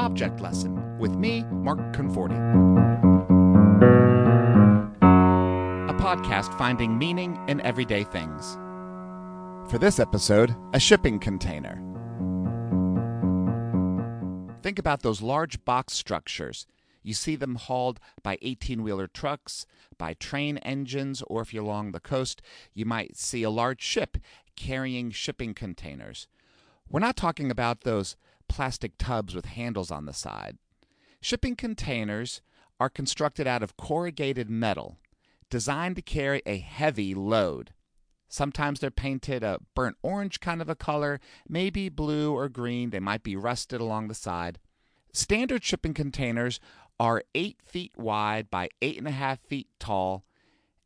Object Lesson with me, Mark Conforti. A podcast finding meaning in everyday things. For this episode, a shipping container. Think about those large box structures. You see them hauled by 18 wheeler trucks, by train engines, or if you're along the coast, you might see a large ship carrying shipping containers. We're not talking about those plastic tubs with handles on the side. Shipping containers are constructed out of corrugated metal, designed to carry a heavy load. Sometimes they're painted a burnt orange kind of a color, maybe blue or green. They might be rusted along the side. Standard shipping containers are 8 feet wide by 8.5 feet tall,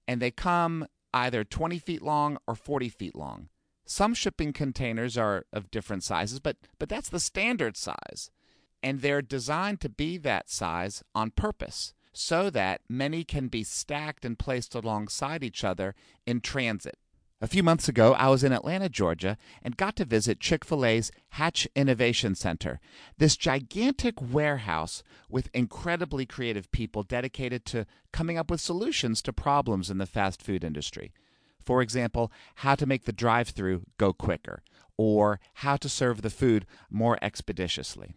and they come either 20 feet long or 40 feet long. Some shipping containers are of different sizes, but, but that's the standard size. And they're designed to be that size on purpose so that many can be stacked and placed alongside each other in transit. A few months ago, I was in Atlanta, Georgia, and got to visit Chick fil A's Hatch Innovation Center, this gigantic warehouse with incredibly creative people dedicated to coming up with solutions to problems in the fast food industry. For example, how to make the drive through go quicker, or how to serve the food more expeditiously.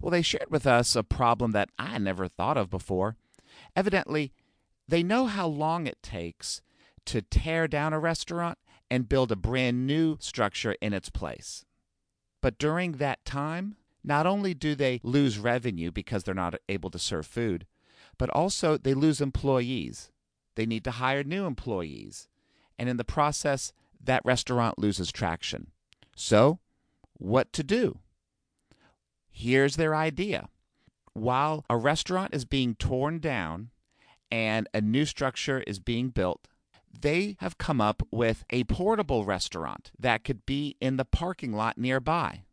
Well, they shared with us a problem that I never thought of before. Evidently, they know how long it takes to tear down a restaurant and build a brand new structure in its place. But during that time, not only do they lose revenue because they're not able to serve food, but also they lose employees. They need to hire new employees and in the process, that restaurant loses traction. So, what to do? Here's their idea. While a restaurant is being torn down and a new structure is being built, they have come up with a portable restaurant that could be in the parking lot nearby.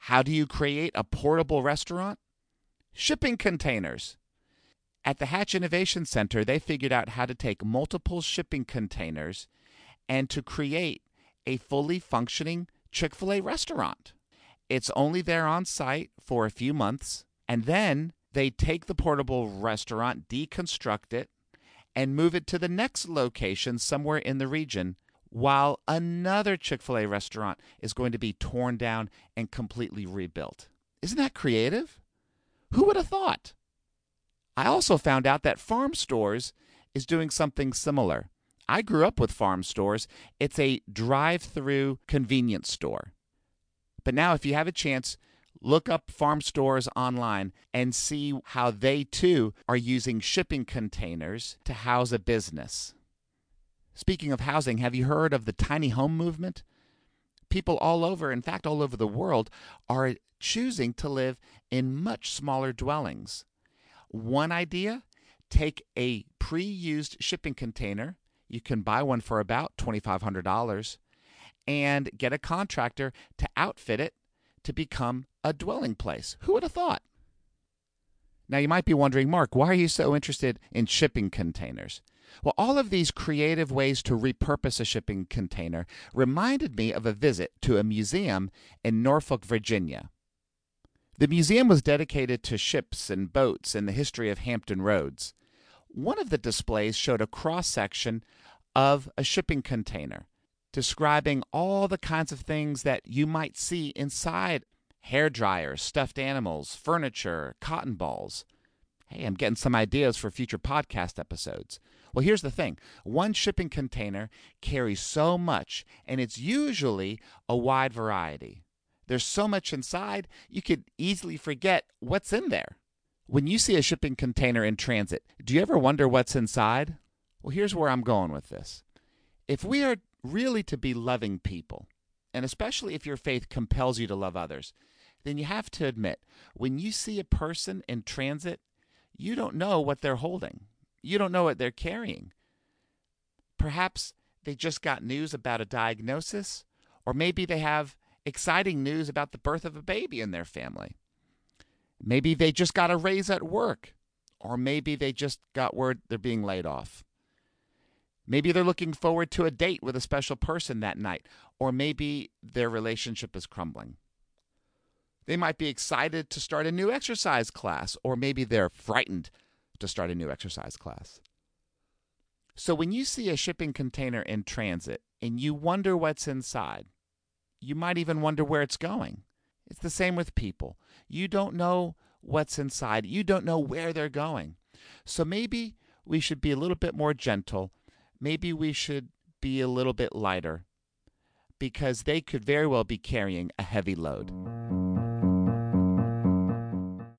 How do you create a portable restaurant? Shipping containers. At the Hatch Innovation Center, they figured out how to take multiple shipping containers and to create a fully functioning Chick fil A restaurant. It's only there on site for a few months, and then they take the portable restaurant, deconstruct it, and move it to the next location somewhere in the region while another Chick fil A restaurant is going to be torn down and completely rebuilt. Isn't that creative? Who would have thought? I also found out that Farm Stores is doing something similar. I grew up with farm stores. It's a drive through convenience store. But now, if you have a chance, look up farm stores online and see how they too are using shipping containers to house a business. Speaking of housing, have you heard of the tiny home movement? People all over, in fact, all over the world, are choosing to live in much smaller dwellings. One idea take a pre used shipping container. You can buy one for about $2,500 and get a contractor to outfit it to become a dwelling place. Who would have thought? Now, you might be wondering, Mark, why are you so interested in shipping containers? Well, all of these creative ways to repurpose a shipping container reminded me of a visit to a museum in Norfolk, Virginia. The museum was dedicated to ships and boats and the history of Hampton Roads. One of the displays showed a cross section of a shipping container, describing all the kinds of things that you might see inside hair dryers, stuffed animals, furniture, cotton balls. Hey, I'm getting some ideas for future podcast episodes. Well, here's the thing one shipping container carries so much, and it's usually a wide variety. There's so much inside, you could easily forget what's in there. When you see a shipping container in transit, do you ever wonder what's inside? Well, here's where I'm going with this. If we are really to be loving people, and especially if your faith compels you to love others, then you have to admit when you see a person in transit, you don't know what they're holding. You don't know what they're carrying. Perhaps they just got news about a diagnosis, or maybe they have exciting news about the birth of a baby in their family. Maybe they just got a raise at work, or maybe they just got word they're being laid off. Maybe they're looking forward to a date with a special person that night, or maybe their relationship is crumbling. They might be excited to start a new exercise class, or maybe they're frightened to start a new exercise class. So when you see a shipping container in transit and you wonder what's inside, you might even wonder where it's going. It's the same with people. You don't know what's inside, you don't know where they're going. So maybe we should be a little bit more gentle. Maybe we should be a little bit lighter because they could very well be carrying a heavy load.